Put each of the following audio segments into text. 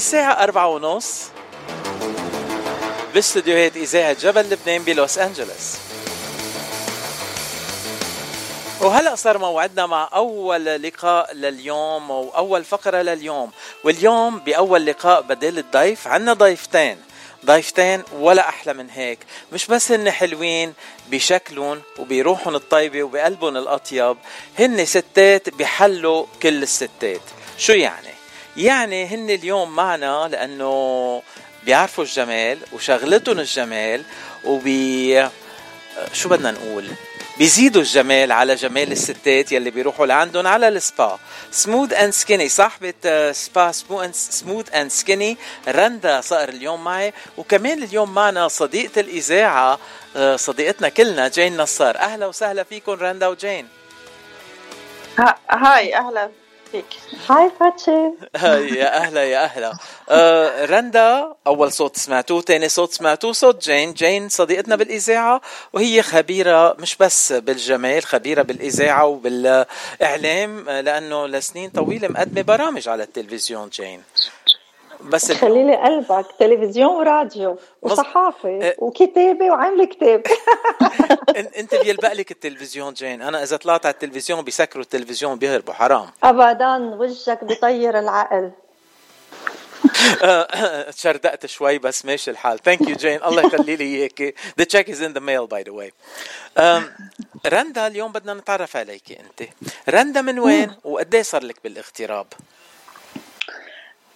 الساعة أربعة ونص باستديوهات إذاعة جبل لبنان بلوس أنجلوس. وهلا صار موعدنا مع أول لقاء لليوم واول فقرة لليوم. واليوم بأول لقاء بدل الضيف عنا ضيفتين. ضيفتين ولا أحلى من هيك. مش بس هن حلوين بشكلهم وبروحهم الطيبة وبقلبهم الأطيب هن ستات بحلوا كل الستات. شو يعني؟ يعني هن اليوم معنا لأنه بيعرفوا الجمال وشغلتهم الجمال وبي شو بدنا نقول؟ بيزيدوا الجمال على جمال الستات يلي بيروحوا لعندهم على السبا. Smooth and Skinny صاحبة سبا Smooth and Skinny رندا صقر اليوم معي. وكمان اليوم معنا صديقة الإذاعة آه، صديقتنا كلنا جين نصار. أهلا وسهلا فيكم رندا وجين. Hi أهلا. فيك. Hi فاتشي. يا أهلا يا أهلا. آه رندا أول صوت سمعتوه ثاني صوت سمعتوه صوت جين. جين صديقتنا بالإذاعة وهي خبيرة مش بس بالجمال خبيرة بالإذاعة وبالإعلام لأنه لسنين طويلة مقدمة برامج على التلفزيون جين. بس خلي لي قلبك تلفزيون وراديو وصحافة آه وكتابة وعاملة كتاب. أنت بيلبق لك التلفزيون جين. أنا إذا طلعت على التلفزيون بيسكروا التلفزيون بيهربوا حرام. ابدا وجهك بيطير العقل. تشردقت شوي بس ماشي الحال. thank you جين. الله يخلي لي إياك. the check is in the mail by the way رندا اليوم بدنا نتعرف عليك أنت. رندا من وين؟ وقد صار لك بالاغتراب؟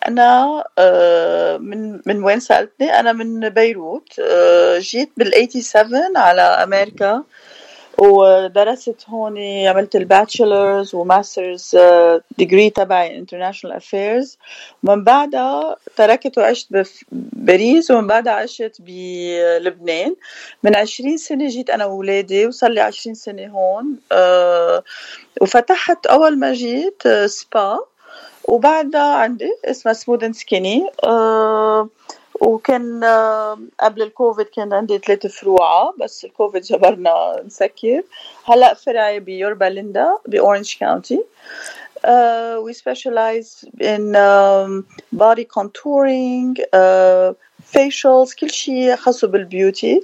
أنا آه، من من وين سألتني؟ أنا من بيروت آه، جيت بال 87 على أمريكا ودرست هون عملت ال bachelor's و master's degree تبعي international affairs ومن بعدها تركت وعشت بباريس ومن بعدها عشت بلبنان. من عشرين سنة جيت أنا وولادي وصار لي عشرين سنة هون آه، وفتحت أول ما جيت سبا. وبعدها عندي اسمها Smooth and Skinny وكان آه قبل الكوفيد كان عندي ثلاث فروع بس الكوفيد جبرنا نسكر هلا فرعي بيوربا ليندا ب Orange County Uh, we specialize in um, body contouring, uh, facials, كل شيء خاصه بال beauty.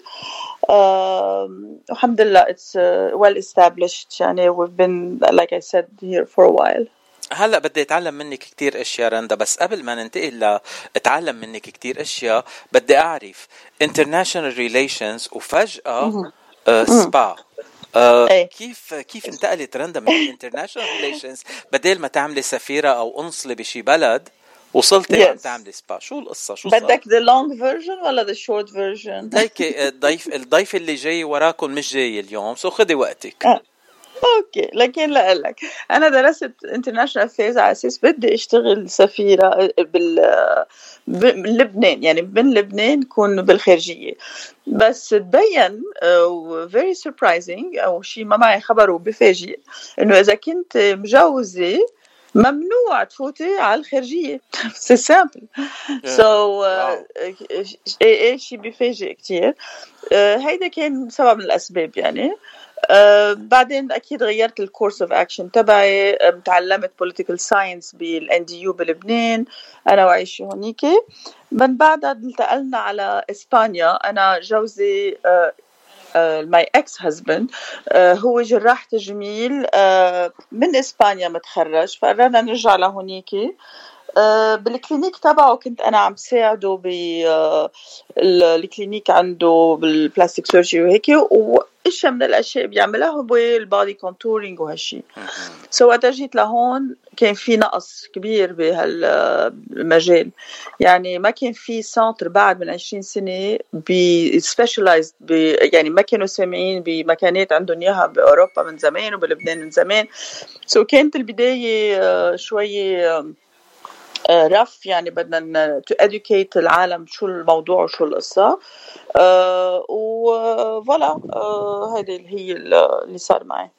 الحمد لله it's uh, well established يعني we've been like I said here for a while. هلا بدي أتعلم منك كثير أشياء رندا بس قبل ما ننتقل لاتعلم منك كثير أشياء بدي أعرف international relations وفجأة آه سبا آه إيه. كيف كيف انتقلت رندا من international relations بدل ما تعملي سفيرة أو قنصله بشي بلد وصلتي yes. تعملي سبا شو القصة؟ شو بدك the long version ولا the short version هيك الضيف الضيف اللي جاي وراكم مش جاي اليوم so خذي وقتك. آه. okay لكن لك. أنا درست international affairs على أساس بدي أشتغل سفيرة بال بلبنان يعني من لبنان كون بالخارجية. بس تبين very surprising أو شيء ما معي خبر وبفاجئ إنه إذا كنت مجوزة ممنوع تفوتي على الخارجية. c'est simple so إيه شيء بفاجئ كثير هيدا كان سبب من الأسباب يعني. آه بعدين أكيد غيرت ال course of action تبعي تعلمت political science بال NDU بلبنان أنا وعايشة هونيك من بعدها انتقلنا على إسبانيا أنا جوزي my ex-husband هو جراح تجميل uh, من إسبانيا متخرج فقررنا نرجع لهونيك آه، بال clinic تبعه كنت أنا عم ساعده بال clinic عنده بال plastic surgery وهيك وإشياء من الأشياء بيعملها هو ال body contouring وهالشيء سو وقت جيت لهون كان في نقص كبير بهالمجال يعني ما كان في سنتر بعد من 20 سنة بسبيشلايزد يعني ما كانوا سامعين بمكانات عندهم إياها بأوروبا من زمان وبلبنان من زمان. سو كانت البداية آه، شوية رف يعني بدنا to educate العالم شو الموضوع وشو القصة. أه وفوالا أه هيدي هي اللي صار معي.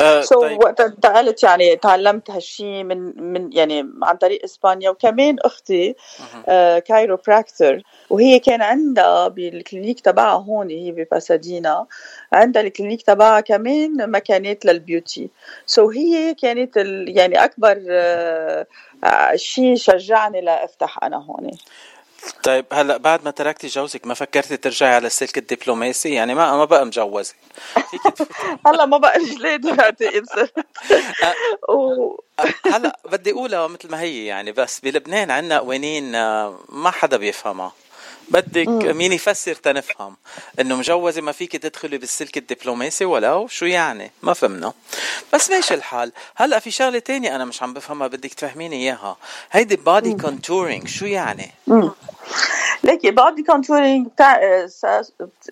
أه so طيب. وقت انتقلت يعني تعلمت هالشيء من من يعني عن طريق إسبانيا وكمان أختي آه chiropractor وهي كان عندها بال clinic تبعها هون هي بباسادينا عندها ال clinic تبعها كمان مكانات لل beauty. so so هي كانت يعني أكبر آه شيء شجعني لأفتح أنا هون. طيب هلا بعد ما تركتي جوزك ما فكرتي ترجعي على السلك الدبلوماسي؟ يعني ما ما بقى مجوزه هلا ما بقى جلاد بعتقد هلا بدي أقولها مثل ما هي يعني بس بلبنان عندنا قوانين آه، ما حدا بيفهمها. بدك مين يفسر تنفهم؟ إنه مجوزة ما فيك تدخلي بالسلك الدبلوماسي ولو شو يعني؟ ما فهمنا. بس ماشي الحال. هلأ في شغلة تانية أنا مش عم بفهمها بدك تفهميني إياها. هيدي body contouring شو يعني؟ ليكي body contouring بتاع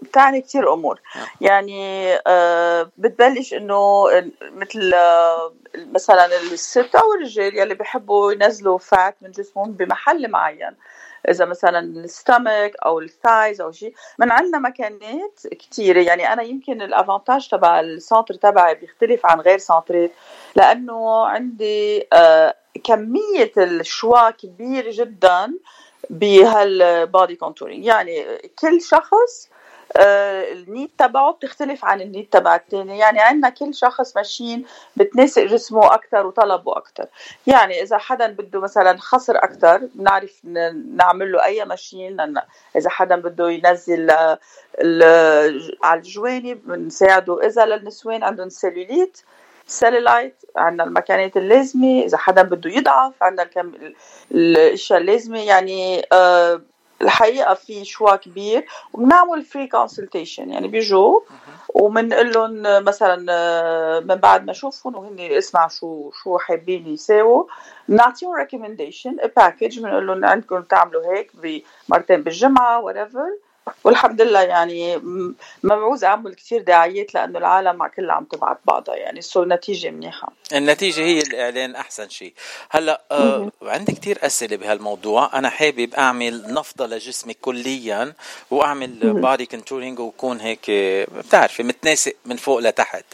بتعني كثير أمور. آه. يعني آه بتبلش إنه مثل آه مثلا الست أو الرجال يلي بيحبوا ينزلوا fat من جسمهم بمحل معين. إذا مثلا ال stomach أو ال thighs أو شيء. من عندنا مكانات كثيره يعني أنا يمكن ال avantage تبع ال center تبعي بيختلف عن غير سنترات لأنه عندي آه كمية ال choix كبيرة جدا بهال body contouring يعني كل شخص ال need تبعه بتختلف عن ال need تبع الثاني يعني عندنا كل شخص machine بتناسق جسمه أكثر وطلبه أكثر يعني إذا حدا بده مثلا خصر أكثر بنعرف نعمل له أي machine. إذا حدا بده ينزل على الجوانب بنساعده. إذا للنسوان عندهم cellulite cellulite عندنا المكانات اللازمة. إذا حدا بده يضعف عندنا الأشياء اللازمة. يعني آه الحقيقة في choix كبير وبنعمل free consultation يعني بيجوا وبنقول لهم مثلا آه، من بعد ما اشوفهم وهن اسمع شو شو حابين يساووا. بنعطيهم recommendation package بنقول لهم عندكم تعملوا هيك مرتين بالجمعة وريفر والحمد لله يعني ما بعوز اعمل كثير دعايات لأنه العالم كلها عم تبعت بعضها يعني so النتيجة منيحة. النتيجة هي الإعلان أحسن شيء. هلأ آه عندي كثير أسئلة بهالموضوع. أنا حابب أعمل نفضه لجسمي كليا وأعمل body contouring وكون هيك بتعرفي متناسق من فوق لتحت.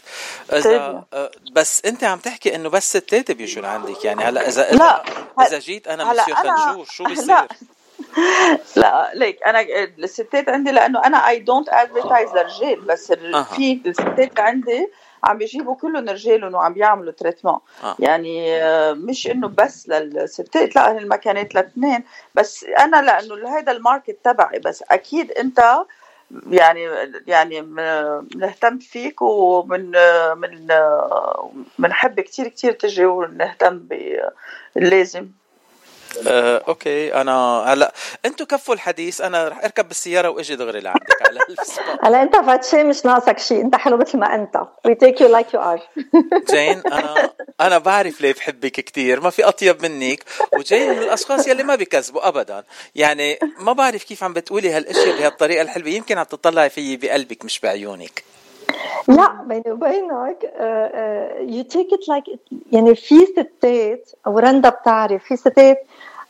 إذا آه بس أنت عم تحكي إنه بس ستات بيجوا لعندك. يعني هلأ إذا لا إذا جيت أنا مسيو خنجور شو بيصير؟ لا ليك أنا الستات عندي لأنه أنا I don't advertise للرجال بس في الستات عندي عم بيجيبوا كلهم رجالهم وعم بيعملوا traitement آه. يعني آه، مش إنه بس للستات لا المكانات لاثنين. بس أنا لأنه هذا ال market تبعي بس أكيد أنت يعني يعني بنهتم فيك ومن من بنحب كثير كثير تجي ونهتم باللازم آه، okay أنا هلأ أنتم كفوا الحديث أنا رح أركب بالسيارة وأجي دغري لعندك على هلأ أنت فاتشي مش ناقصك شيء أنت حلو مثل ما أنت. we take you like you are جين أنا أنا بعرف ليه بحبك كثير ما في أطيب منك. وجين من الأشخاص يلي ما بيكذبوا ابدا. يعني ما بعرف كيف عم بتقولي هالاشياء بهالطريقة الحلوة يمكن عم تطلعي فيي بقلبك مش بعيونك. لا بيني وبينك يو تيك ات لايك يعني في ستات ورندا بتعرف في ستات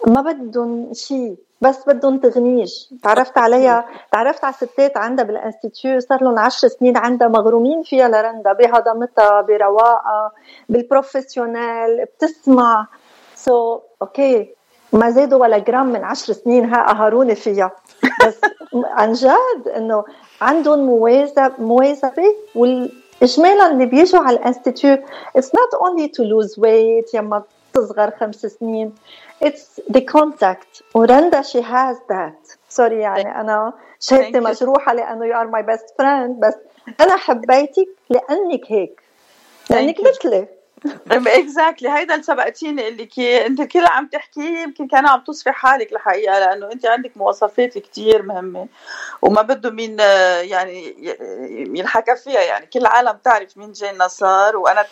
ما بدهم شيء بس بدهم تغنيج تعرفت عليها تعرفت على ستات عندها بال institut صار لهم 10 سنين عندها مغرومين فيها لرندا بهضمتها برواقها بال professional بتسمع. so so, أوكي ما زادوا ولا جرام من 10 سنين ها قهروني فيها. بس عن جد إنه عندهم مواظبه مواظبه واجمالا اللي بيجوا على ال institute it's not only to lose weight يما تصغر خمس سنين it's the contact. ورندا she has that. sorry يعني أنا شهادتي مجروحة لأنه you are my best friend بس أنا حبيتك لأنك هيك لأنك مثلي. exactly هيدا اللي سبقتيني اللي كي أنت كل عم تحكي يمكن كان عم تصفي حالك الحقيقة لأنه أنت عندك مواصفات كتير مهمة وما بده مين يعني ينحكى فيها. يعني كل العالم تعرف مين جين نصار وأنا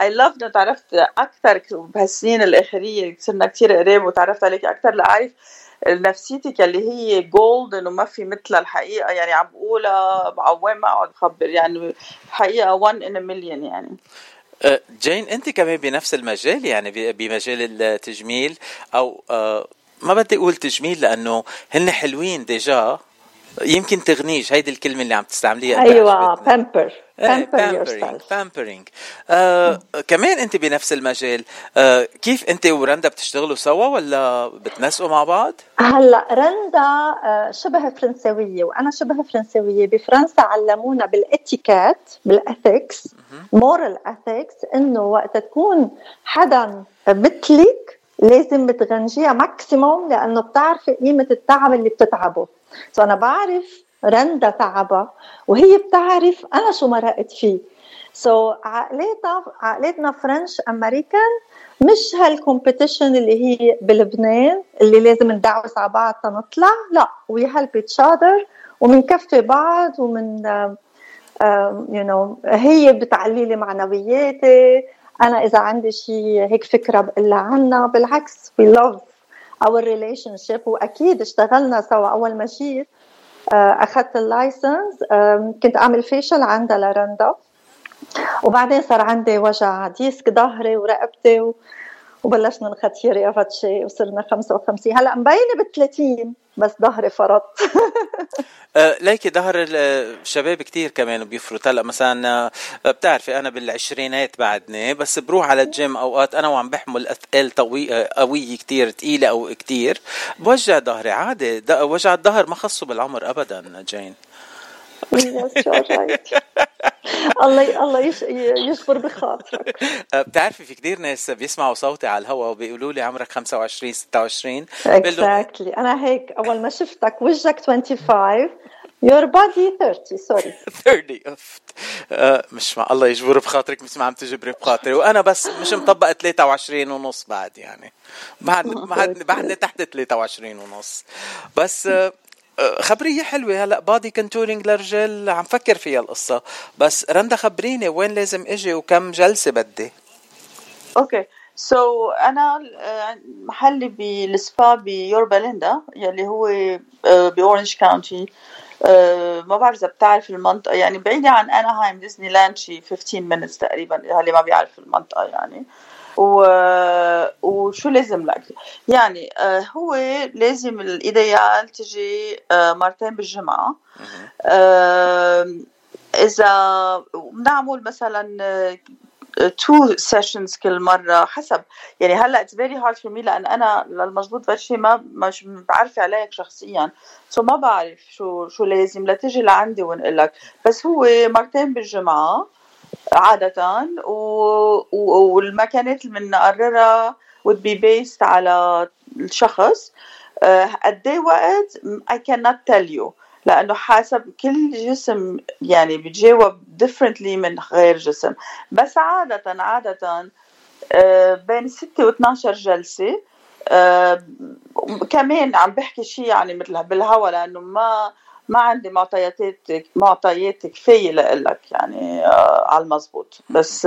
I love تعرفت أكثر بهالسنين الاخريه صرنا كتير قريب وتعرفت عليك أكثر لأعرف نفسيتك اللي هي gold إنه ما في مثلها الحقيقة. يعني عم بقولها وين ما أقعد بخبر يعني حقيقة 1 in million يعني. جين أنت كمان بنفس المجال يعني بمجال التجميل أو أه، ما بدي أقول تجميل لأنه هن حلوين déjà يمكن تغنيج هيدي الكلمة اللي عم تستعمليها أيوه بامبر بامبرينج بامبرينج آه كمان أنت بنفس المجال آه كيف أنت ورندا بتشتغلوا سوا ولا بتنسقوا مع بعض؟ هلأ رندا آه، شبه فرنسويه وأنا شبه فرنسويه بفرنسا علمونا بال etiquette بال ethics moral ethics إنه وقت تكون حدا مثلك لازم بتغنجيها maximum لأنه بتعرفي قيمة التعب اللي بتتعبه. so أنا بعرف رندا تعبها وهي بتعرف أنا شو مرقت فيه. so so, عقلاتنا عقلاتنا French American مش هال competition اللي هي بلبنان اللي لازم ندعوس على بعض تنطلع لا we help each other ومنكفي بعض ومن you know هي بتعلي لي معنوياتي. أنا إذا عندي شيء هيك فكرة بقول لها عنها بالعكس we love our relationship وأكيد اشتغلنا سوا. أول ما جيت آه، أخذت ال license كنت أعمل facial عندها لرندا. وبعدين صار عندي وجع disc ظهري ورقبتي و... وبلشنا نختير يا فتشي وصرنا 55 هلا مبينة ب 30 بس ظهري فرط. أه، ليكي ظهر الشباب كتير كمان بيفرط. هلا مثلا أه، بتعرفي أنا بالعشرينات بعدني بس بروح على الجيم أوقات أنا وعم بحمل أثقال طوي قويه كتير ثقيله أو كتير. بوجع ظهري عادي. وجع الظهر ما خصه بالعمر ابدا جين الله الله يجبر بخاطرك. أه، بتعرفي في كثير ناس بيسمعوا صوتي على الهواء وبيقولوا لي عمرك 25 26 exactly أنا هيك أول ما شفتك وجهك 25 your body 30 sorry 30 أه مش مع الله يجبر بخاطرك مش ما عم تجبري بخاطري. وأنا بس مش مطبقة 23 ونص بعد يعني. بعد بعد بعد تحت 23 ونص. بس أه خبرية حلوة. هلا body contouring للرجال عم فكر فيها القصة. بس رندا خبريني وين لازم إجي وكم جلسة بدي؟ أوكي. so so, أنا آه، محلي بالسبا ب Yorba Linda يلي هو آه، ب Orange County. آه، ما بعرف إذا بتعرف المنطقة. يعني بعيدة عن أناهايم ديزني لاند شي 15 minutes تقريبا اللي ما بيعرف المنطقة يعني. و... وشو لازم لك؟ يعني آه، هو لازم ال idéal تجي آه، مرتين بالجمعة. إذا بنعمل مثلا two sessions كل مرة حسب. يعني هلأ it's very hard for me لأن أنا للمزبوط بشي ما مش بعرف عليك شخصيا. so ما بعرف شو شو لازم لتجي لعندي ونقول لك بس هو مرتين بالجمعة. عادة والمكانات اللي بنقررها would be based على الشخص. آه، قد إيه وقت؟ I cannot tell you لأنه حسب كل جسم يعني بيتجاوب differently من غير جسم. بس عادة عادة آه، بين 6 و 12 جلسة آه، كمان عم بحكي شيء يعني مثل بالهوا لأنه ما ما عندي معطيات معطيات كفايه لك يعني آه على المضبوط بس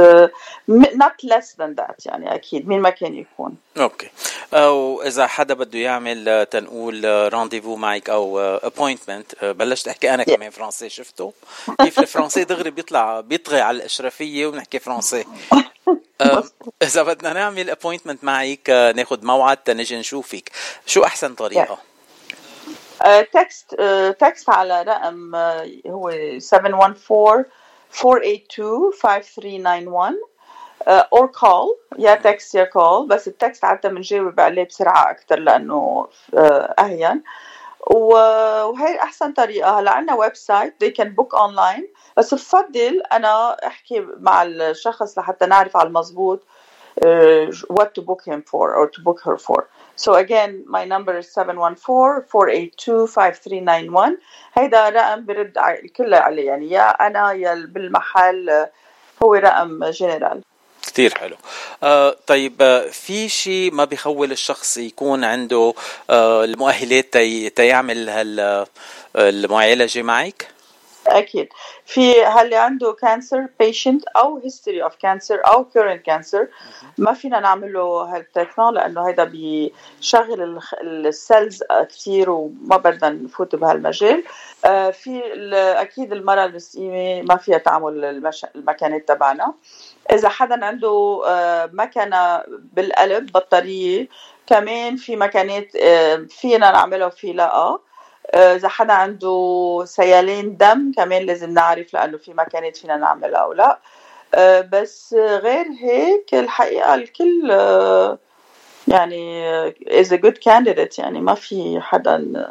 not less than that يعني أكيد مين ما كان يكون. أوكي. أو إذا حدا بده يعمل آه، تنقول rendez-vous آه، معك أو appointment بلشت أحكي أنا كمان فرنسي شفته كيف الفرنسي دغري بيطلع بيطغي على الاشرفيه ونحكي فرنسي إذا بدنا نعمل appointment معك ناخذ موعد تنجي نشوفك. شو أحسن طريقة. text text على رقم هو 714 482 5391 or call يا text يا call بس ال text عادة بنجاوب عليه بسرعة أكثر لأنه أهين. وهي أحسن طريقة. هلا عندنا website they can book online. بس بفضل أنا أحكي مع الشخص لحتى نعرف على المضبوط what to book him for or to book her for. So again, my number is 714-482-5391 هيدا رقم برد الكل عليه. يعني يا أنا يا بالمحل هو رقم جنرال. كثير حلو. آه طيب آه، في شيء ما بيخول الشخص يكون عنده آه المؤهلات تي تيعمل هال آه، المعالجة معك؟ أكيد. في هل عنده cancer patient أو history of cancer أو current cancer ما فينا نعمل له هال treatment لأنه هيدا بيشغل ال cells كثير وما بدنا نفوت بهالمجال. آه، في أكيد المرأة المسئمه ما فيها تعمل المكانات تبعنا. إذا حدا عنده آه، مكنه بالقلب بطارية كمان في مكانات آه، فينا نعملها في لا. إذا حدا عنده سيالين دم كمان لازم نعرف لأنه في ما كانت فينا نعملها أو لا. بس غير هيك الحقيقة الكل يعني is a good candidate. يعني ما في حدا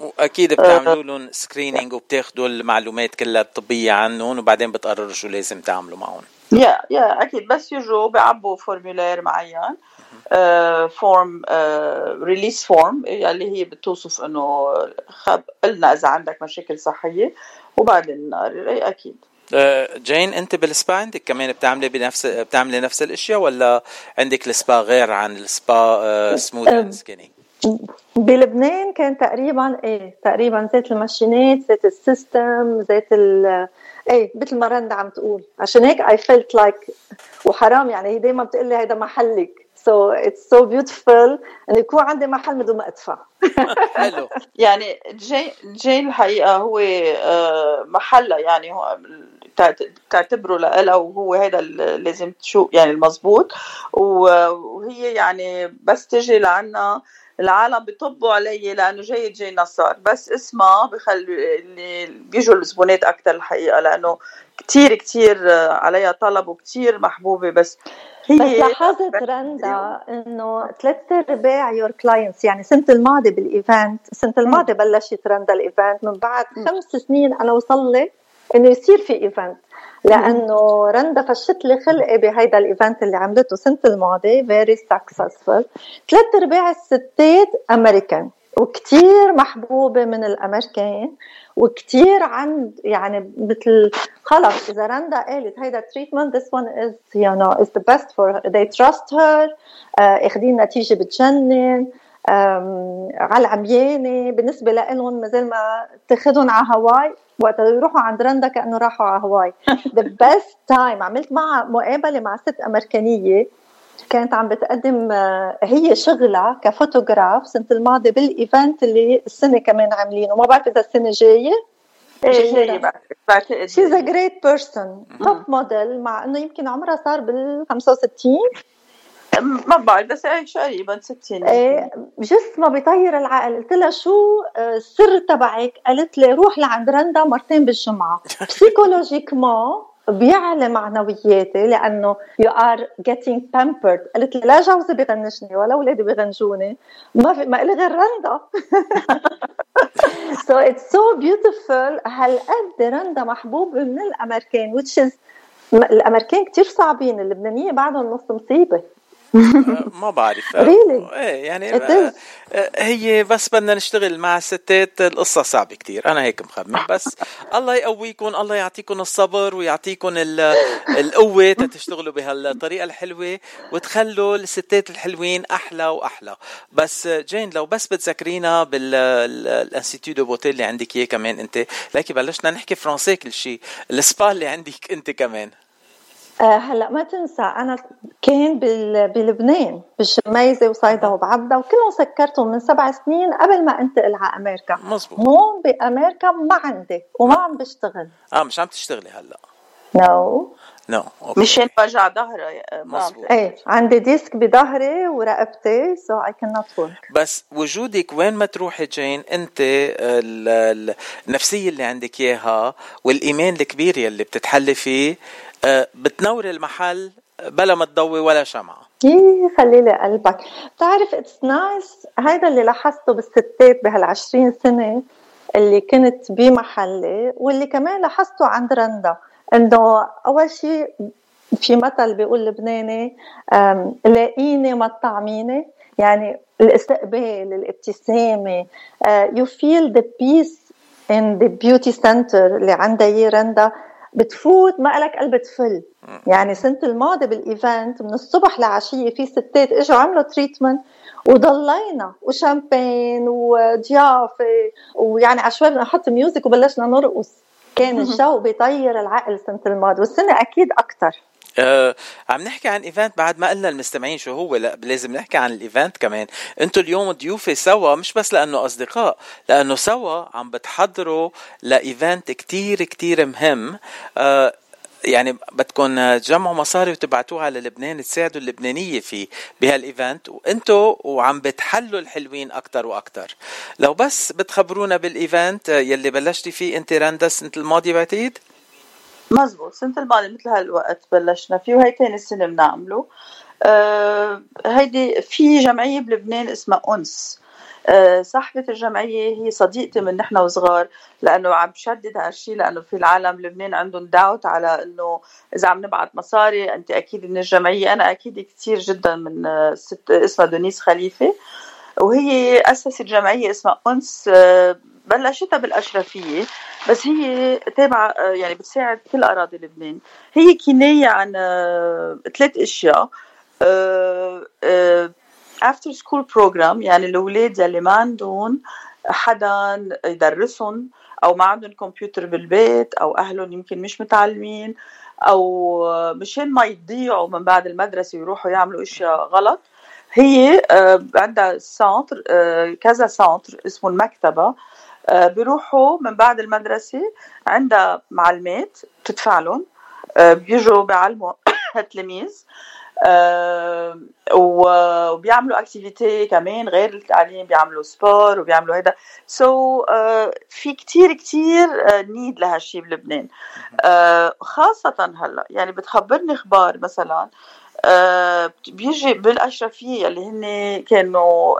وأكيد بتعملوا لهم screening وبتاخذوا المعلومات كلها الطبية عنهم وبعدين بتقرروا شو لازم تعملوا معهم. yeah yeah أكيد. بس يجوا بيعبوا formulaire معين form release form اللي هي بتوصف إنه خبرنا إذا عندك مشاكل صحية وبعدين نقرر. أكيد. آه، جين أنت بالسبا عندك كمان بتعملي بنفس بتعملي نفس الإشياء ولا عندك السبا غير عن السبا Smooth and Skinny بلبنان كان تقريبا إيه تقريبا زيت الماشينات زيت ال system زيت ال إيه مثل ما رندا عم تقول. عشان هيك I felt like وحرام يعني هي دائما بتقول لي هيدا محلك. so it's so beautiful إنه يكون عندي محل بدون ما أدفع. حلو. يعني جين جين الحقيقة هو آه، محلها يعني هو تعتبره لها وهو هذا لازم تشوف يعني المضبوط وهي يعني بس تجي لعنا العالم بيطبوا علي لأنه جاي جاي نصار بس اسمها بخلي اللي بيجوا الزبونات أكثر الحقيقة لأنه كثير كثير عليها طلب وكثير محبوبة. بس هي بس لاحظت رندا إنه ثلاث أرباع your clients يعني السنة الماضيه بال event السنة الماضيه بلشت رندا ال event من بعد خمس سنين أنا وصل لي إنه يصير في event لأنه رندا فشت لي خلقي بهيدا ال event اللي عملته السنة الماضية very successful ثلاث أرباع الستات أمريكان وكتير محبوبة من الأمريكان وكتير عند يعني مثل خلص إذا رندا قالت هيدا treatment this one is you know is the best for they trust her آه، أخذين نتيجة بتجنن على العميانة. بالنسبة لهم مثل ما تاخذهم على هاواي. وقت يروحوا عند رندا كأنه راحوا على هاواي. the best time عملت معها مقابلة مع ست أمريكانية كانت عم بتقدم آه، هي شغلها كفوتوغراف سنة الماضيه بال event اللي السنة كمان عاملينه. ما بعرف إذا السنة جاية. إيه بعتقد she's a great person top model مع إنه يمكن عمرها صار بال 65 ما بعرف بس تقريبا 60 إيه جسمها بيطير العقل. قلت لها شو آه، السر تبعك؟ قالت لي روح لعند رندا مرتين بالجمعة. psychologiquement بيعلى معنوياتي لأنه you are getting pampered قالت لي لا جوزي بغنجني ولا اولادي بغنجوني. ما في ما إلي غير رندا. so it's so beautiful هالقد رندا محبوبه من الأمريكان which is الأمريكان كثير صعبين اللبنانية بعدهم نص مصيبة. ما بعرف? إيه يعني آه، هي بس بدنا نشتغل مع الستات القصة صعبة كتير أنا هيك مخمن بس الله يقويكم الله يعطيكم الصبر ويعطيكم القوة تشتغلوا بهالطريقة الحلوة وتخلوا الستات الحلوين أحلى وأحلى. بس جين لو بس بتذكرينا بال institut de beauté اللي عندك إياه كمان أنت لكن بلشنا نحكي فرنسي كل شيء السبا اللي عندك أنت كمان. هلا ما تنسى أنا كان بلبنان بالشميزه وصيدا وبعبدا وكلهم سكرتهم من سبع سنين قبل ما انتقل على أمريكا. مزبوط هون بأمريكا ما عندي وما عم بشتغل. آه مش عم تشتغلي هلا. no. no مشان وجع ظهري مزبوط إيه عندي disc بظهري ورقبتي سو اي كان نوت ورك بس وجودك وين ما تروحي جين أنت النفسية اللي عندك إياها والإيمان الكبير يلي بتتحلي فيه آه، بتنوري المحل بلا ما تضوي ولا شمعة. إيه يخلي لي قلبك. بتعرف it's nice هيدا اللي لاحظته بالستات بهال20 سنة اللي كنت بمحلي واللي كمان لاحظته عند رندا. انه أول شيء في مثل بيقول لبناني لاقيني ما تطعميني يعني الاستقبال الابتسامة you feel the peace in the beauty center اللي عندها هي رندا. بتفوت ما لك قلب تفل. يعني سنة الماضي بال event من الصبح لعشية في ستات إجوا عملوا treatment وضلينا. وشامبين وضيافة ويعني عشوائي بدنا نحط music وبلشنا نرقص. كان الجو بيطير العقل سنة الماضي والسنة أكيد أكثر آه عم نحكي عن event بعد ما قلنا المستمعين شو هو لا لازم نحكي عن ال event كمان. أنتم اليوم ضيوفي سوا مش بس لأنه أصدقاء لأنه سوا عم بتحضروا ل event كتير كتير مهم. آه يعني بدكم تجمعوا مصاري وتبعتوها على لبنان تساعدوا اللبنانية فيه بهال event وأنتم وعم بتحلوا الحلوين أكثر وأكثر لو بس بتخبرونا بال event يلي بلشتي فيه انت رندا السنة الماضيه بعتقد؟ مزبوط السنة الماضية مثل هالوقت بلشنا فيه وهي ثاني سنه بنعمله. آه هيدي في جمعية بلبنان اسمها أنس. صاحبة الجمعية هي صديقتي من نحن وصغار لأنه عم بشدد هالشيء لأنه في العالم لبنان عندهم داوت على إنه إذا عم نبعت مصاري. أنت أكيد من الجمعية أنا أكيد كثير جدا من آه، ست اسمها دونيس خليفة. وهي أسست جمعية اسمها أنس آه، بلشتها بالأشرفية بس هي تابعة يعني بتساعد كل أراضي لبنان. هي كناية عن ثلاث أشياء after school program يعني الأولاد يلي ما عندهم حدا يدرسهم أو ما عندهم كمبيوتر بالبيت أو أهلهم يمكن مش متعلمين أو مشان ما يضيعوا من بعد المدرسة ويروحوا يعملوا أشياء غلط هي آه، عندها center آه، كذا center اسمه المكتبة آه، بيروحوا من بعد المدرسة عندها معلمات بتدفع لهم بيجوا بيعلموا التلاميذ وبيعملوا activity كمان غير التعليم بيعملوا sport وبيعملوا هيدا. so so, uh, في كتير كتير need uh, لهالشي بلبنان. uh, خاصة هلأ يعني بتخبرني أخبار مثلا بيجي بالأشرفية اللي هن كانوا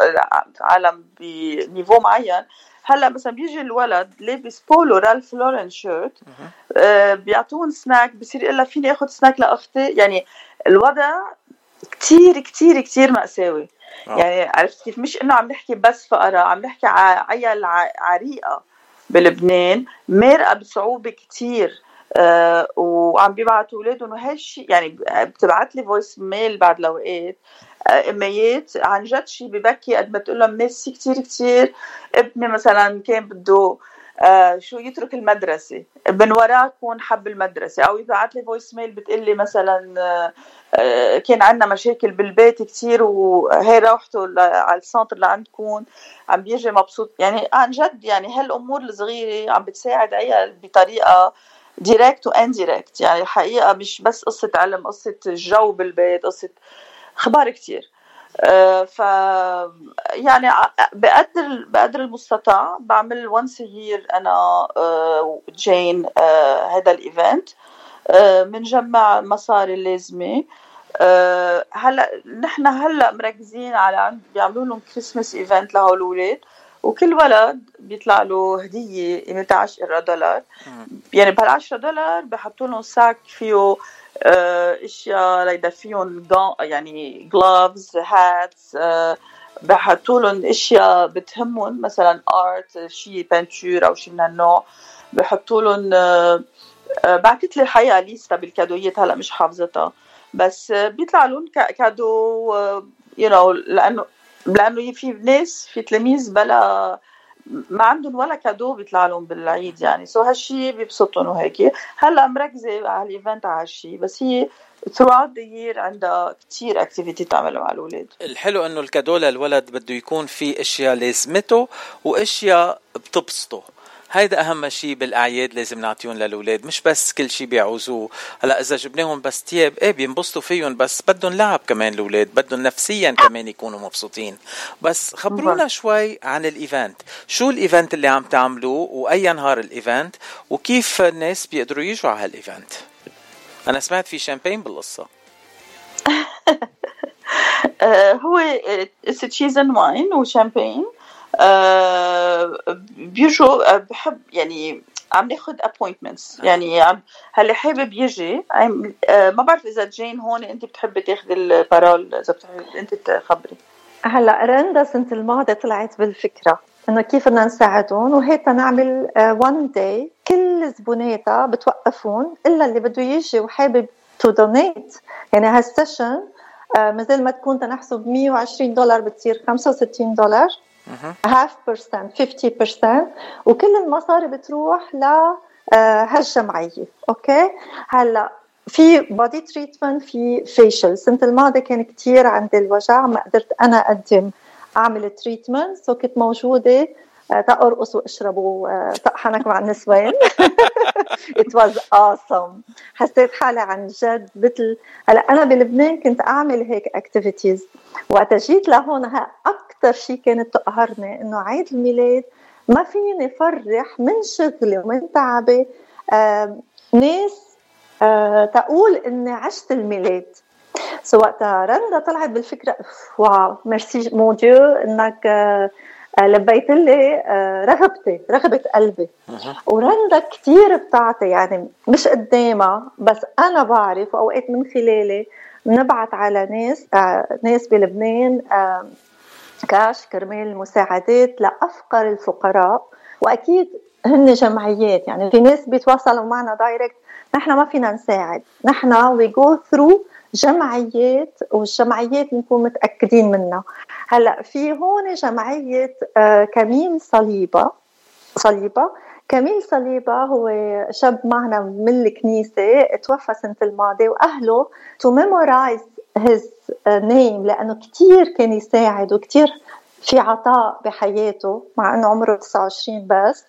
عالم ب niveau معين هلا مثلا بيجي الولد لابس Polo Ralph Lauren shirt بيعطون سناك بصير يقول لها فيني آخذ سناك لأختي؟ يعني الوضع كتير كتير كتير مأساوي. آه. يعني عرفت كيف؟ مش إنه عم نحكي بس فقراء عم نحكي عيال عريقة بلبنان مارقة بصعوبة كتير آه وعم بيبعتوا أولادهم وهالشيء يعني بتبعت لي voice mail بعد الأوقات. آه اميات عن جد شيء ببكي قد ما تقول لهم ميرسي كثير كثير ابني مثلا كان بده آه شو يترك المدرسة. من وراكم حب المدرسة. أو يبعث لي voice mail بتقول لي مثلا آه آه كان عندنا مشاكل بالبيت كثير وهي روحته على ال center لعندكم. عم بيجي مبسوط. يعني عن جد يعني هالأمور الصغيرة عم بتساعد عيال بطريقة direct و indirect يعني الحقيقة مش بس قصة علم قصة جو بالبيت قصة أخبار كثير آه، ف يعني بقدر بقدر المستطاع بعمل once a year أنا جين آه، هذا الإيفنت. بنجمع المصاري اللازمة. آه، هلأ نحن هلأ مركزين على بيعملوا لهم Christmas event لهول الاولاد وكل ولد بيطلع له هدية قيمتها 10 دولار. يعني بهال 10 دولار بحطوا لهم sac فيه آه، أشياء ليدفيهم يعني gloves hats بحطوا لهم أشياء بتهمهم مثلا art شيء peinture أو شيء من هالنوع. بحطوا لهم آه، آه، بعثت لي الحقيقة ليستا بالكادويات هلأ مش حافظتها. بس بيطلع لهم cadeau you know لأنه لأنه في ناس في تلاميذ بلا ما عندهم ولا cadeau بيطلع لهم بالعيد يعني. so هالشيء بيبسطهم وهيك. هلا مركزه على ال event على هالشيء بس هي throughout the year عندها كثير activity تعملها مع الأولاد. الحلو إنه ال cadeau للولد بده يكون في أشياء لازمته وأشياء بتبسطه. هيدا أهم شيء بالأعياد لازم نعطيهم للأولاد مش بس كل شيء بيعوزوه. هلأ إذا جبناهم بس تياب إيه بينبسطوا فيهم بس بدهم لعب كمان الأولاد بدهم نفسيا كمان يكونوا مبسوطين. بس خبرونا شوي عن ال event. شو ال event اللي عم تعملوه وأي نهار ال event وكيف الناس بيقدروا يجوا على هال event؟ أنا سمعت في شامبين بالقصة. آه، هو cheese and wine و champagne. بيجوا بحب يعني عم ناخذ appointments يعني عم هاللي حابب يجي. ما بعرف إذا جين هون أنت بتحبي تاخذي ال parole إذا بتحبي أنت تخبري. هلأ رندا السنة الماضية طلعت بالفكرة إنه كيف بدنا نساعدهم وهيك نعمل one day كل زبوناتها بتوقفون إلا اللي بده يجي وحابب to donate يعني هال session مثل ما تكون تنحسب 120 دولار بتصير 65 دولار. half percent 50% وكل المصاري بتروح ل آه، هالجمعية. أوكي؟ هلا في body treatment في facial السنة الماضيه كان كثير عندي الوجع ما قدرت أنا أقدم أعمل treatment so كنت موجودة آه، تأرقص واشربوا آه، اضحك مع النسوان. it was awesome. حسيت حالي عن جد مثل هلا أنا بلبنان كنت أعمل هيك activities وقت جيت لهون أكثر شيء كانت تقهرني إنه عيد الميلاد ما فيني فرح من شغلي ومن تعبي. ناس آه تقول إني عشت الميلاد. so وقتها رندا طلعت بالفكرة wow merci mon Dieu إنك آه لبيت لي آه رغبتي رغبة قلبي. ورندا كثير بتعطي يعني مش قدامها بس أنا بعرف وأوقات من خلالي بنبعت على ناس آه ناس بلبنان آه كاش كرمال مساعدات لأفقر الفقراء. وأكيد هن جمعيات يعني في ناس بيتواصلوا معنا direct نحن ما فينا نساعد. نحن we go through جمعيات والجمعيات نكون متأكدين منها. هلأ في هون جمعية آه، كميل صليبة. صليبة. كميل صليبة هو شاب معنا من الكنيسة توفى سنة الماضي وأهله memorize his آه، name لأنه كتير كان يساعد وكتير في عطاء بحياته مع أنه عمره 29 بس.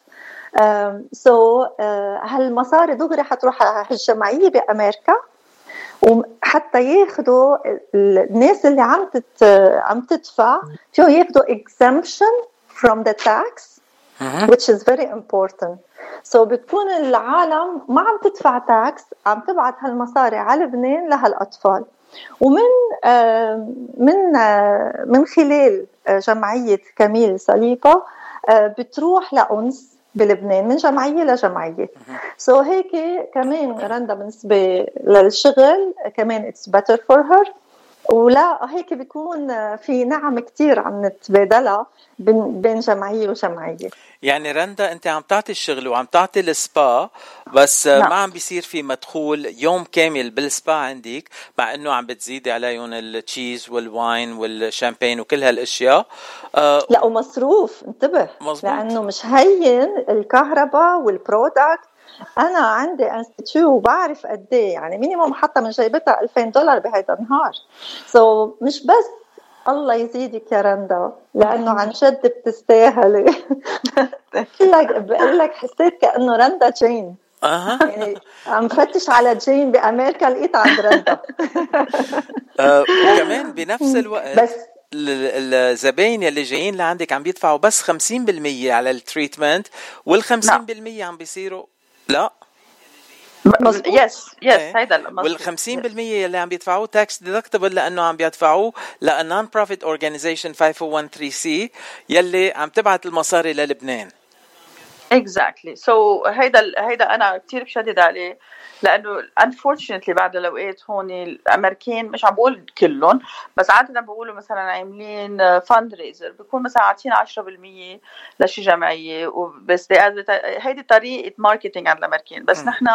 سو so, uh, هالمصاري دغري حتروح على الجمعيه بأمريكا. وحتى ياخذوا الناس اللي عم تت عم تدفع فيهم ياخذوا exemption from the tax which is very important. So بتكون العالم ما عم تدفع تاكس عم تبعت هالمصاري على لبنان لهالأطفال. ومن من من خلال جمعية كميل صليبه بتروح لأنس. بلبنان من جمعية لجمعية so هيك كمان رندا بالنسبة للشغل كمان it's better for her ولا هيك بيكون في نعم كتير عم نتبادلها بين جمعية وجمعية يعني رندا أنت عم تعطي الشغل وعم تعطي السبا بس نعم. ما عم بيصير في مدخول يوم كامل بالسبا عندك مع إنه عم بتزيدي عليهم ال cheese وال wine وال champagne وكل هالأشياء آه لا ومصروف انتبه مزبوط. لأنه مش هين الكهرباء وال product أنا عندي institut وبعرف قد إيه يعني minimum حتى من جيبتها 2000 دولار بهيدا النهار. so مش بس الله يزيدك يا رندا لأنه عن جد بتستاهلي بقول لك بقول لك حسيت كأنه رندا جين. أها. يعني عم فتش على جين بأمريكا لقيت عند رندا آه، وكمان بنفس الوقت بس الزباين يلي جايين لعندك عم بيدفعوا بس 50% على ال treatment وال 50% نعم. عم بيصيروا لا. yes yes هيدا وال 50% يلي عم بيدفعوه tax deductible لأنه عم بيدفعوه ل non-profit organization 5013 c يلي عم تبعت المصاري للبنان. exactly so هيدا هيدا أنا كثير بشدد عليه. لأنه unfortunately بعد الأوقات هون الأمريكان مش عم بقول كلهم بس عادة بقولوا مثلا عاملين fundraiser بكون مثلا عاطين 10% لشي جمعية وبس هيدي طريقة marketing عند الأمريكان. بس نحن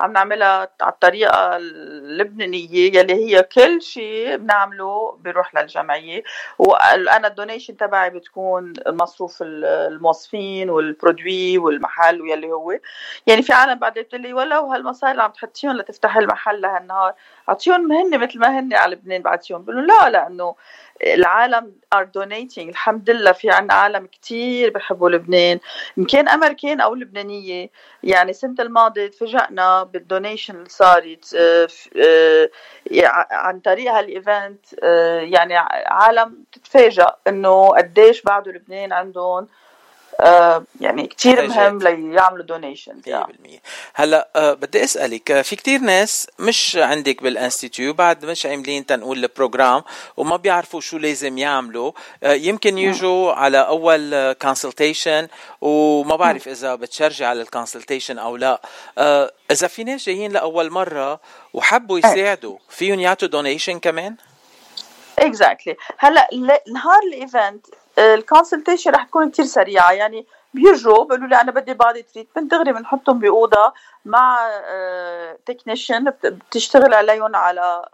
عم نعملها على الطريقة اللبنانية يلي هي كل شيء بنعمله بيروح للجمعية. وأنا ال donation تبعي بتكون المصروف الموظفين وال produit والمحل واللي هو. يعني في عالم بعد بتقول لي ولو هالمصاري اللي عم تحطيهم لتفتح المحل لهالنهار أعطيهم هن مثل ما هن على لبنان بعطيهم بقول لا لأنه العالم are donating الحمد لله في عنا عالم كتير بحبوا لبنان. ان كان أمريكان أو لبنانية. يعني السنة الماضية تفاجئنا بال donation اللي صارت آه، آه، عن طريق هال event آه، يعني عالم تتفاجئ إنه قديش بعده لبنان عندهم يعني كثير مهم ليعملوا donation 100% هلأ آه بدي أسألك آه، في كثير ناس مش عندك بال institut بعد مش عاملين تنقول ال program وما بيعرفوا شو لازم يعملوا. آه يمكن يجوا على أول consultation وما بعرف إذا بت charge ي على ال consultation أو لا. آه إذا في ناس جايين لأول مرة وحبوا يساعدوا فيهم يعطوا donation كمان؟ exactly. هلأ نهار ال event ال consultation رح تكون كتير سريعة. يعني بيجوا بيقولوا لي أنا بدي بعض treatment دغري بنحطهم بأوضة مع technician آه، بتشتغل عليهم على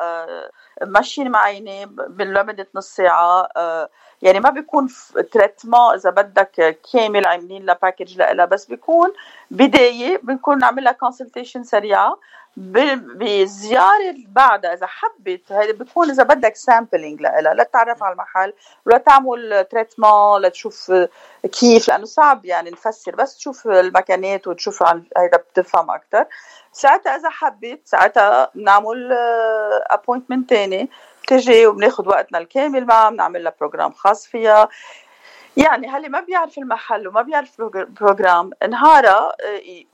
machine معينه لمده نص ساعة. آه، يعني ما بيكون traitement إذا بدك كامل عاملين لها package لها بس بيكون بداية بنكون نعمل لها consultation سريعة. بزيارة بعدها إذا حبت هذا بيكون إذا بدك sampling لها لتتعرف على المحل ولا تعمل traitement لتشوف كيف لأنه صعب يعني نفسر بس تشوف المكنات وتشوف هيدا بتفهم أكثر ساعتها إذا حبيت ساعتها بنعمل appointment ثاني بتجي وبناخذ وقتنا الكامل معها بنعمل لها program خاص فيها. يعني هل ما بيعرف المحل وما بيعرف program نهارها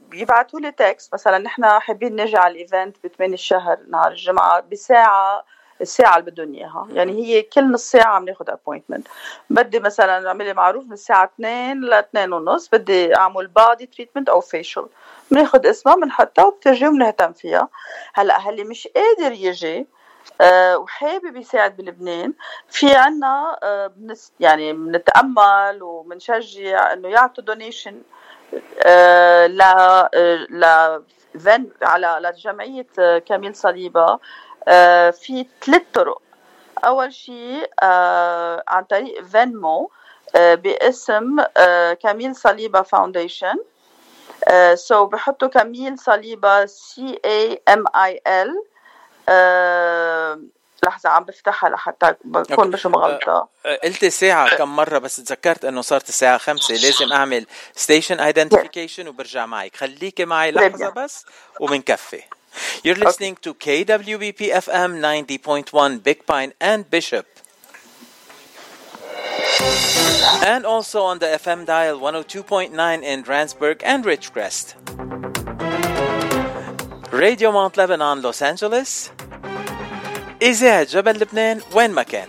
بيبعتوا لي text مثلا نحن حابين نجي على ال event ب 8 الشهر نهار الجمعة بساعة. الساعة اللي بدهم إياها، يعني هي كل نص ساعة عم ناخذ appointment، بدي مثلا اعملي معروف من الساعة 2 ل 2 ونص بدي أعمل body treatment أو facial، بناخذ اسمها بنحطها وبتجي وبنهتم فيها، هلأ هاللي مش قادر يجي أه وحابب يساعد بلبنان. في عنا أه بنس يعني بنتأمل وبنشجع إنه يعطوا دونيشن أه ل ل على لجمعية كاميل صليبة. آه، في ثلاث طرق. أول شيء آه، عن طريق فينمو آه، باسم كميل صليبة Foundation so بحطوا كميل صليبة C A M I L لحظة عم بفتحها لحتى بكون مش مغلطة. قلت ساعة كم مرة بس تذكرت إنه صارت الساعة خمسة. لازم أعمل station identification وبرجع معك. خليكي معي لحظة بس وبنكفي okay. You're listening to KWBP FM 90.1 Big Pine and Bishop. And also on the FM dial 102.9 in Randsburg and Ridgecrest. Radio Mount Lebanon, Los Angeles. إذاعة جبل لبنان وين ما كان.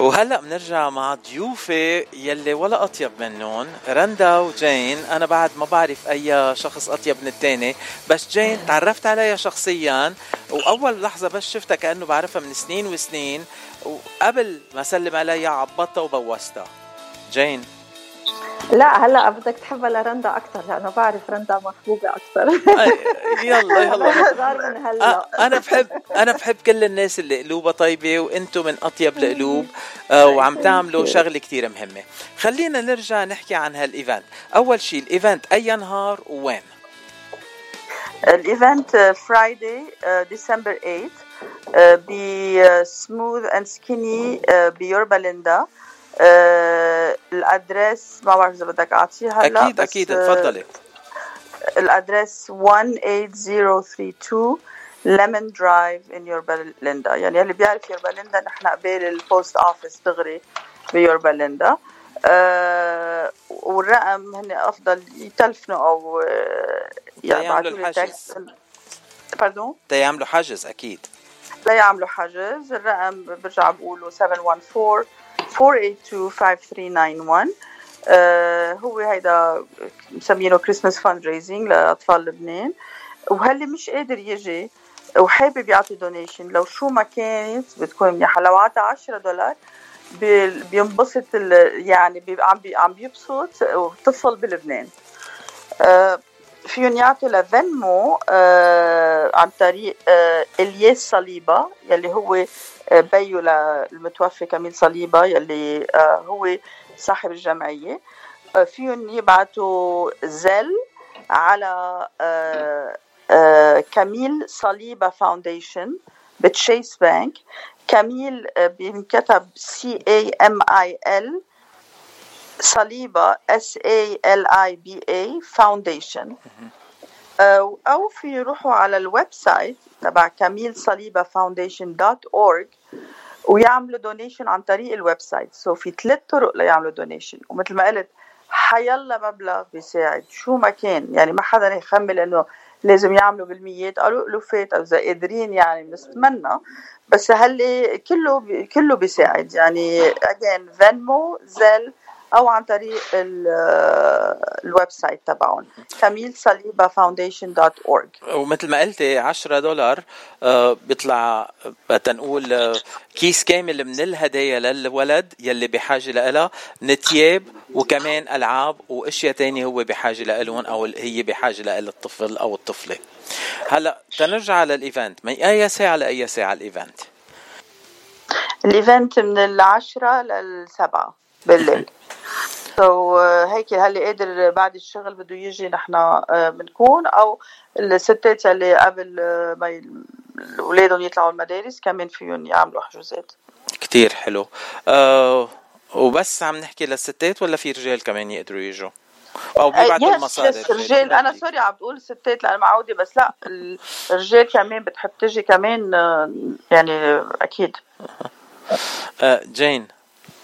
وهلا بنرجع مع ضيوفي يلي ولا أطيب منهم رندا وجين. أنا بعد ما بعرف أي شخص أطيب من الثاني بس جين تعرفت عليها شخصيا وأول لحظة بس شفتها كأنه بعرفها من سنين وسنين وقبل ما سلم عليها عبطتها وبوستها. جين. لا هلا بدك تحبها لرندا أكثر لأنه بعرف رندا محبوبه أكثر يلا يلا. من هلا. أنا بحب أنا بحب كل الناس اللي قلوبها طيبة وأنتم من أطيب القلوب آه، وعم تعملوا شغلة كثير مهمة. خلينا نرجع نحكي عن هال event. أول شيء ال event أي نهار وين ال event Friday December 8 ب Smooth and Skinny بيوربا ليندا. آه ال address ما بعرف إذا بدك أعطيه هلا أكيد أكيد تفضلي. ال address 18032 Lemon Drive in يوربا ليندا يعني اللي بيعرف يوربا ليندا نحن قبال ال post office دغري بيوربا ليندا آه والرقم هن أفضل يتلفنوا أو آه، يعملوا الحجز. pardon يعملوا حجز أكيد. لا يعملوا حجز. الرقم برجع بقوله 714 482 آه هو هيدا مسمينه Christmas fundraising لأطفال لبنان. وهاللي مش قادر يجي وحابب يعطي donation لو شو ما كانت بتكون منيحة. لو عطى 10 دولار بينبسط يعني عم عم بيبسط طفل بلبنان. آه فيهم يعطوا لفنمو آه عن طريق إلياس صليبة يلي هو بيو للمتوفي كميل صليبة يلي آه، هو صاحب الجمعية. آه، فيهم يبعتوا زل على آه، كميل صليبة فاونديشن ب Chase Bank. كميل بينكتب C A M I L صليبة S A L I B A Foundation. أو في يروحوا على ال website تبع كميل صليبة Foundation dot org ويعملوا donation عن طريق ال website so في ثلاث طرق ليعملوا donation ومثل ما قلت حيلا مبلغ بيساعد. شو ما كان يعني ما حدا يخجل إنه لازم يعملوا بالميات. أو الالوفات أو إذا قادرين يعني بنتمنى. بس هاللي كله بي كله بيساعد. يعني again Venmo Zelle أو عن طريق ال website تبعهم. كميل صليبة Foundation dot org ومثل ما قلتي 10 دولار آه، بيطلع تنقول آه، كيس كامل من الهدايا للولد يلي بحاجة لها من تياب وكمان ألعاب وأشياء تانية هو بحاجة لهم أو هي بحاجة لها الطفل أو الطفلة. هلأ تنرجع لل event من أي ساعة لأي ساعة ال event؟ ال event من العشرة للسبعة بالليل. so, uh, هيك هاللي قادر بعد الشغل بده يجي نحن بنكون أو الستات اللي قبل uh, ما أولادهم يطلعوا المدارس كمان فيهم يعملوا حجوزات. كتير حلو. أه وبس عم نحكي للستات ولا في رجال كمان يقدروا يجوا؟ أو بيبعتوا المصادر الرجال أنا sorry عم بقول ستات لأن معودة بس لا الرجال كمان بتحب تجي كمان يعني أكيد. أه جين.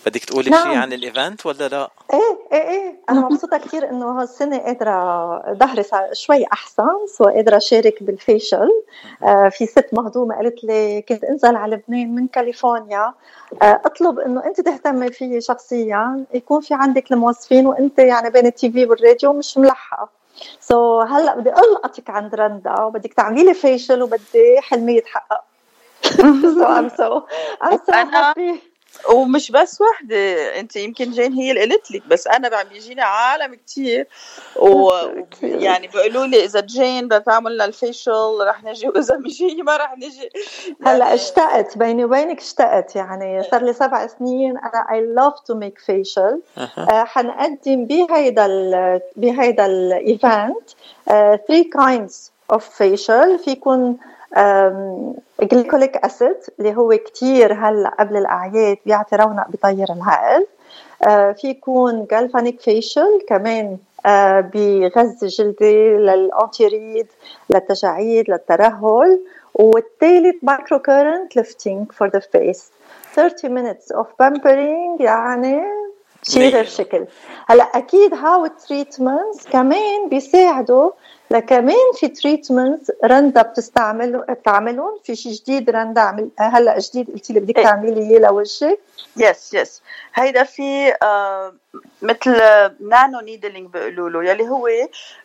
بدك تقولي نعم. شيء عن ال event ولا لا؟ إيه إيه إيه. أنا مبسوطة كثير إنه هالسنه قادرة ظهري شوي أحسن so قادرة أشارك بال facial. آه في ست مهضومة قالت لي كنت أنزل على لبنان من كاليفورنيا. آه أطلب إنه أنت تهتمي فيي شخصيا يكون في عندك الموظفين وأنت يعني بين ال TV والراديو مش ملحقة. so, هلأ بدي ألقطك عند رندا وبدك تعملي لي facial وبدي حلمي يتحقق so I'm so I'm so happy. ومش بس وحدة أنت يمكن جين هي اللي قالت لك بس أنا عم بيجيني عالم كثير ويعني بيقولوا لي إذا جين بدها تعمل لنا ال facial رح نجي وإذا مش هي ما رح نجي. هلأ يعني اشتقت بيني وبينك اشتقت. يعني صار لي سبع سنين أنا I love to make facial حنقدم بهيدا بهيدا ال event 3 kinds of facial فيكم glycolic acid اللي هو كتير هلا قبل الأعياد بيعطي رونق بطير العقل آه، في يكون galvanic facial كمان آه، بغذي الجلدة لل antirides للتجاعيد للترهل. والثالث micro current lifting for the face 30 minutes of pampering يعني شيء غير شكل. هلا أكيد هاو ال treatments كمان بيساعدوا لكمان في treatment رندا بتستعمل بتعملهم؟ في شيء جديد رندا عمل هلأ جديد قلتي لي بدك إيه. تعملي إياه لوجهك yes yes هيدا في آه مثل nano needling بيقولوا له يلي هو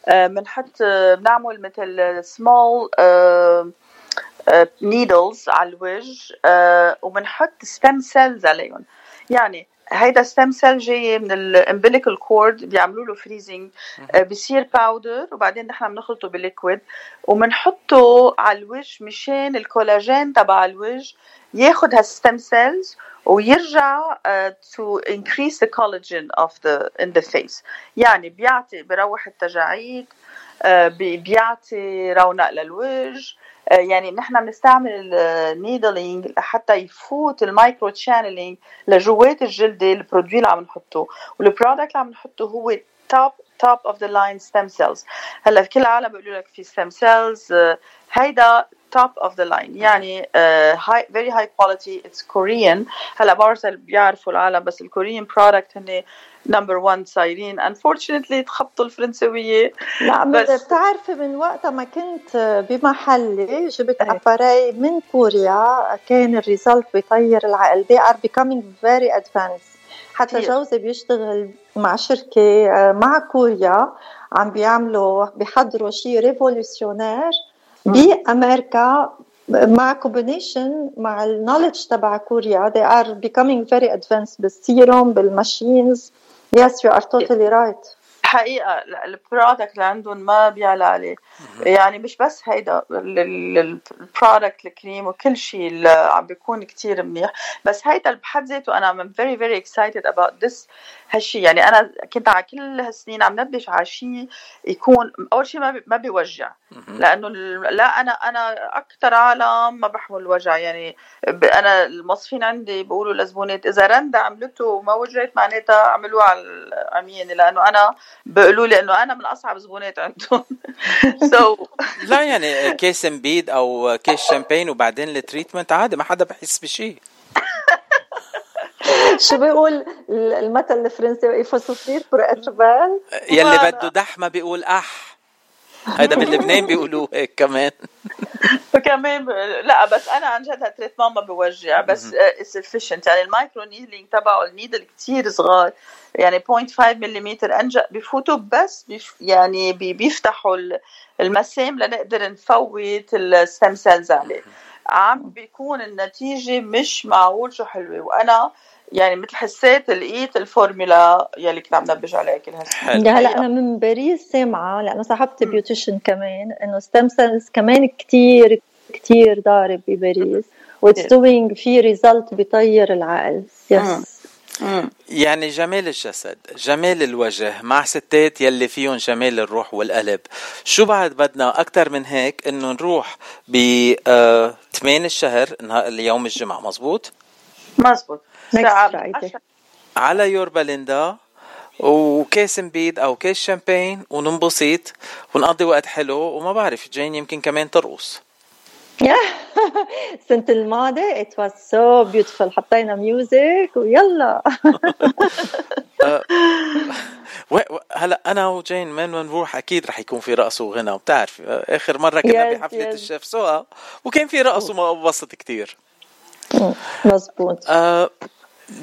بنحط آه بنعمل مثل سمول needles على الوجه آه وبنحط stem cells عليهم. يعني هيدا stem cell جاي من ال umbilical cord بيعملوا له freezing بصير powder وبعدين نحن بنخلطه ب liquid وبنحطه على الوجه مشان الكولاجين تبع الوجه ياخذ هال stem cells ويرجع to increase the collagen of the in the face يعني بيعطي بروح التجاعيد بيعطي رونق للوجه. آه، يعني نحن بنستعمل ال needling لحتى يفوت ال micro channeling لجوات الجلدة ال product اللي عم نحطه. وال product اللي عم نحطه هو top top of the line stem cells هلأ كل العالم بيقولوا لك في stem cells هيدا top of the line يعني high very high quality it's Korean هلأ بعرف بيعرفوا العالم بس ال Korean product هن number 1 صايرين unfortunately تخطوا الفرنسوية. لا بس بتعرفي من وقتها ما كنت بمحلي جبت appareil من كوريا. كان ال result بيطير العقل. They are becoming very advanced. حتى جوزي بيشتغل مع شركة آه، مع كوريا. عم بيعملوا بيحضروا شيء révolutionnaire بأمريكا. مع combination مع ال knowledge تبع كوريا. They are becoming very advanced بالسيروم بال machines Yes, you are totally right. حقيقة ال product اللي عندهم ما بيعلى عليه. يعني مش بس هيدا ال product الكريم وكل شيء اللي عم بيكون كتير منيح. بس هيدا بحد ذاته أنا I'm very very excited about this هالشيء. يعني أنا كنت على كل هالسنين عم نبش على شيء يكون أول شيء ما ما بيوجع. لأنه لا أنا أنا أكثر عالم ما بحمل وجع. يعني أنا الموظفين عندي بيقولوا لزبونات إذا رندا عملته وما وجعت معناتها عملوها على العميانه لأنه أنا بيقولوا لي إنه أنا من أصعب زبونات عندهم. So لا يعني كاس نبيد أو كاس شامبين وبعدين ال treatment عادي ما حدا بحس بشيء. شو بيقول المثل الفرنسي؟ Il faut souffrir pour être يلي بده دح ما بيقول أح. هيدا باللبنان بيقولوه هيك كمان. فكمان لا بس أنا عن جد هال traitement ما بوجع بس efficient يعني ال micro needling تبعه ال needle كثير صغار يعني 0.5 ملم إنجأ بفوتوا بس بيف يعني بيفتحوا المسام لنقدر نفوت ال stem cells عليه. عم بيكون النتيجة مش معقول شو حلوة وأنا يعني مثل حسيت لقيت الفورمولا يلي كنت عم نبحبش عليها كل هالسنين هلأ أنا من باريس سامعة لأنه صاحبتي beautician كمان إنه stem cells كمان كثير كثير ضارب بباريس. what's doing في result بيطير العقل. Yes يعني جمال الجسد جمال الوجه مع ستات يلي فيهم جمال الروح والقلب. شو بعد بدنا أكثر من هيك إنه نروح ب 8 آه، الشهر اليوم الجمعة مزبوط؟ مزبوط. على يوربا ليندا وكاس نبيد أو كاس شامبين وننبسط ونقضي وقت حلو وما بعرف جايين يمكن كمان ترقص. السنة الماضية it was so beautiful. حطينا music ويلا. أه، هلا أنا وجين وين نروح أكيد رح يكون في رقص وغنى وبتعرف آخر مرة كنا بحفلة الشيف سوا وكان في رقص وما انبسط كثير مزبوط أه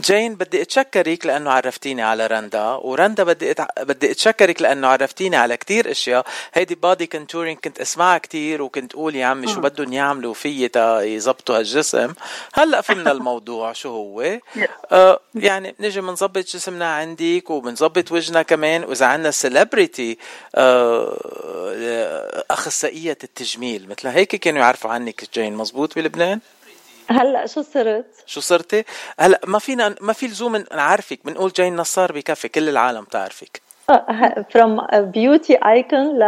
جين بدي أتشكرك لأنه عرفتيني على رندا ورندا بدي أتع... بدي أتشكرك لأنه عرفتيني على كتير أشياء. هيدي ال body contouring كنت أسمعها كتير وكنت أقول يا عمي شو بدهم يعملوا فيي تا يزبطوا هالجسم. هلأ فهمنا الموضوع شو هو. آه يعني بنجي بنظبط جسمنا عندك وبنظبط وجهنا كمان. وإذا عندنا celebrity آه أخصائية التجميل مثل هيك كانوا يعرفوا عنك جين مزبوط بلبنان؟ هلأ شو صرت؟ شو صرتي؟ هلأ ما فينا ما في لزوم نعرفك بنقول جين نصار بكفي كل العالم تعرفك. from بيوتي ايكون ل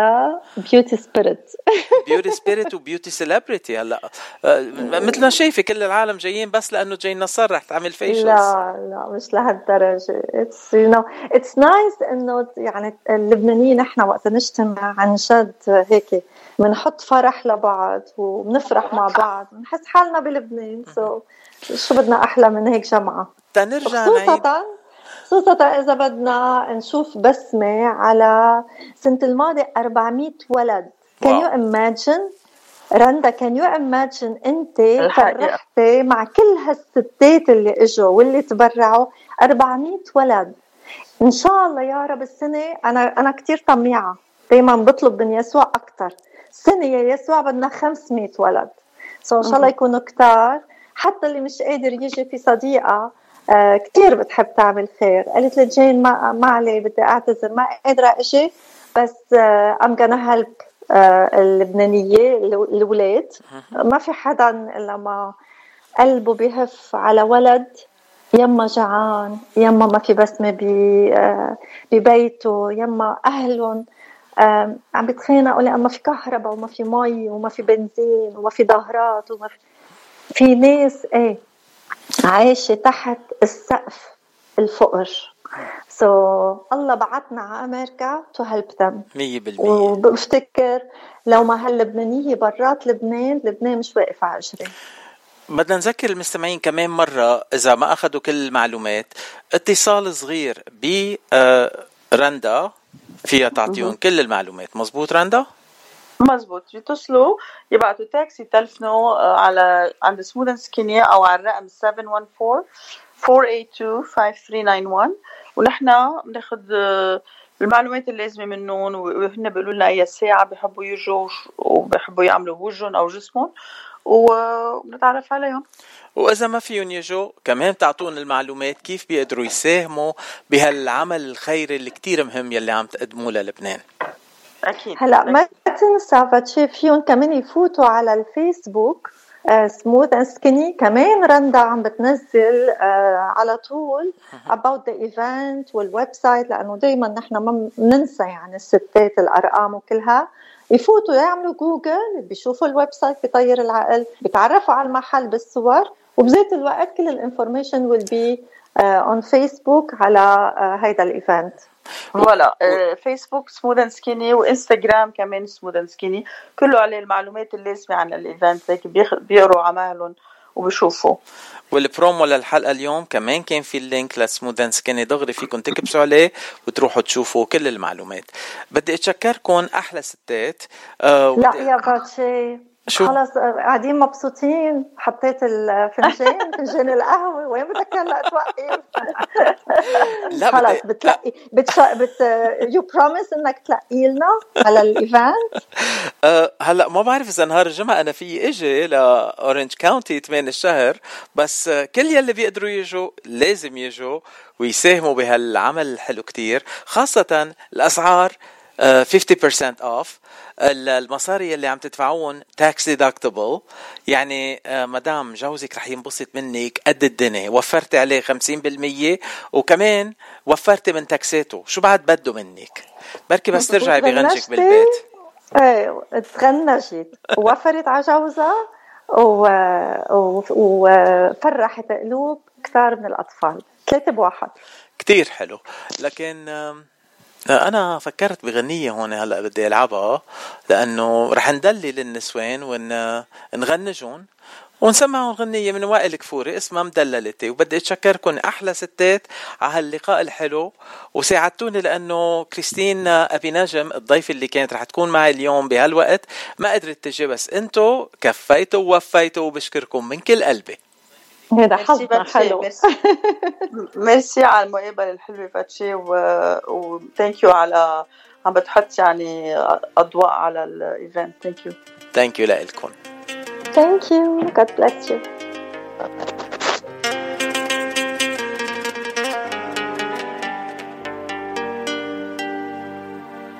بيوتي سبيريت بيوتي سبيريت وبيوتي سيلبرتي هلأ. آه، مثل ما شايفه كل العالم جايين بس لأنه جين نصار رح تعمل facials لا لا مش لهالدرجة. it's you know it's nice إنه يعني اللبنانيين نحن وقت نجتمع عن جد هيك بنحط فرح لبعض وبنفرح مع بعض بنحس حالنا بلبنان so, شو بدنا أحلى من هيك جمعة. تنرجع خصوصا خصوصا إذا بدنا نشوف بسمة على سنة الماضي 400 ولد. can you imagine رندا can you imagine أنت فرحتي مع كل هالستات اللي إجوا واللي تبرعوا؟ 400 ولد. إن شاء الله يا رب السنة أنا أنا كثير طميعة. دائما بطلب من يسوع أكثر سنة يا يسوع بدنا 500 ولد. So إن شاء الله يكونوا كتار. حتى اللي مش قادر يجي في صديقة آه كتير بتحب تعمل خير. قالت لي جين ما, معليه بدي أعتذر ما قادرة أجي بس I'm help آه اللبنانية الولاد. ما في حدا إلا ما قلبه بيهف على ولد يما جعان يما ما في بسمة آه، ببيته يما أهلهم. عم بتخانقوا لأن ما في كهرباء وما في مي وما في بنزين وما في ظهرات وما في في ناس إيه عايشة تحت السقف الفقر. so, الله بعتنا على أمريكا to help them 100% وبفتكر لو ما هاللبنانية برات لبنان لبنان مش واقف على اجري بدنا نذكر المستمعين كمان مرة إذا ما أخذوا كل المعلومات. اتصال صغير ب آه، رندا. فيها تعطيهم كل المعلومات. مزبوط رندا؟ مزبوط يتصلوا يبعثوا تاكسي يتلفنوا آه، على عند سموذ سكيني أو على الرقم 714 482 5391 ونحن بناخذ آه، المعلومات اللازمة منهم وهن بيقولوا لنا اي ساعة بحبوا يجوا وبحبوا يعملوا وجههم أو جسمهم. ونتعرف عليهم. وإذا ما فيهم يجوا كمان تعطون المعلومات كيف بيقدروا يساهموا بهالعمل الخيري اللي كتير مهم يلي عم تقدموه للبنان. أكيد هلأ ما تنسى فتشي فيهم كمان يفوتوا على الفيسبوك Smooth and Skinny. كمان رندا عم بتنزل uh, على طول about the event وال website لأنه دائما نحن ما بننسى يعني الستات الأرقام وكلها. يفوتوا يعملوا جوجل بيشوفوا ال website بيطير العقل بيتعرفوا على المحل بالصور وبذات الوقت كل ال information will be on فيسبوك على uh, هيدا ال event voilà فيسبوك Smooth and Skinny وإنستغرام كمان Smooth and Skinny كله عليه المعلومات اللازمة عن ال event هيك بيقروا عمهلهم. وبشوفوا والبرومو للحلقة اليوم كمان كان في ال link ل Smooth and Skinny دغري فيكم تكبسوا عليه وتروحوا تشوفوا كل المعلومات. بدي أتشكركم أحلى ستات. آه لا يا باتشي شو؟ خلص قاعدين مبسوطين حطيت الفنجان فنجان القهوة. وين بدك هلا توقف؟ لا خلص بتلاقي بتش... but you promise إنك تلاقي لنا على ال event أه هلا ما بعرف إذا نهار الجمعة أنا في إجي ل Orange County 8 الشهر. بس كل يلي بيقدروا يجوا لازم يجوا ويساهموا بهالعمل الحلو كتير خاصة الأسعار 50% off المصاري اللي عم تدفعوهم tax deductible يعني آه، مدام جوزك رح ينبسط منك قد الدنيا. وفرتي عليه 50% وكمان وفرتي من tax اته شو بعد بده منك؟ بركي بس ترجعي بغنجك بالبيت. إيه تغنجت. ووفرت على جوزها. وفرحت قلوب كثار من الأطفال. ثلاثة بواحد. كتير حلو. لكن أنا فكرت بغنية هون هلأ بدي ألعبها لأنه رح ندلل النسوان ونغنجون ونسمعهم غنية من وائل كفوري اسمها مدللتي وبدي اتشكركم أحلى ستات على هاللقاء الحلو وساعدتوني لأنه كريستين أبي نجم الضيفة اللي كانت رح تكون معي اليوم بهالوقت ما قدرت تجي بس أنتو كفيتوا ووفيتوا وبشكركم من كل قلبي. هذا حظنا حلو. ميرسي. على المقابله الحلوه فاتشي و ثانك يو على عم بتحط يعني أضواء على الايفنت ثانك يو ثانك يو لكم ثانك يو God bless you.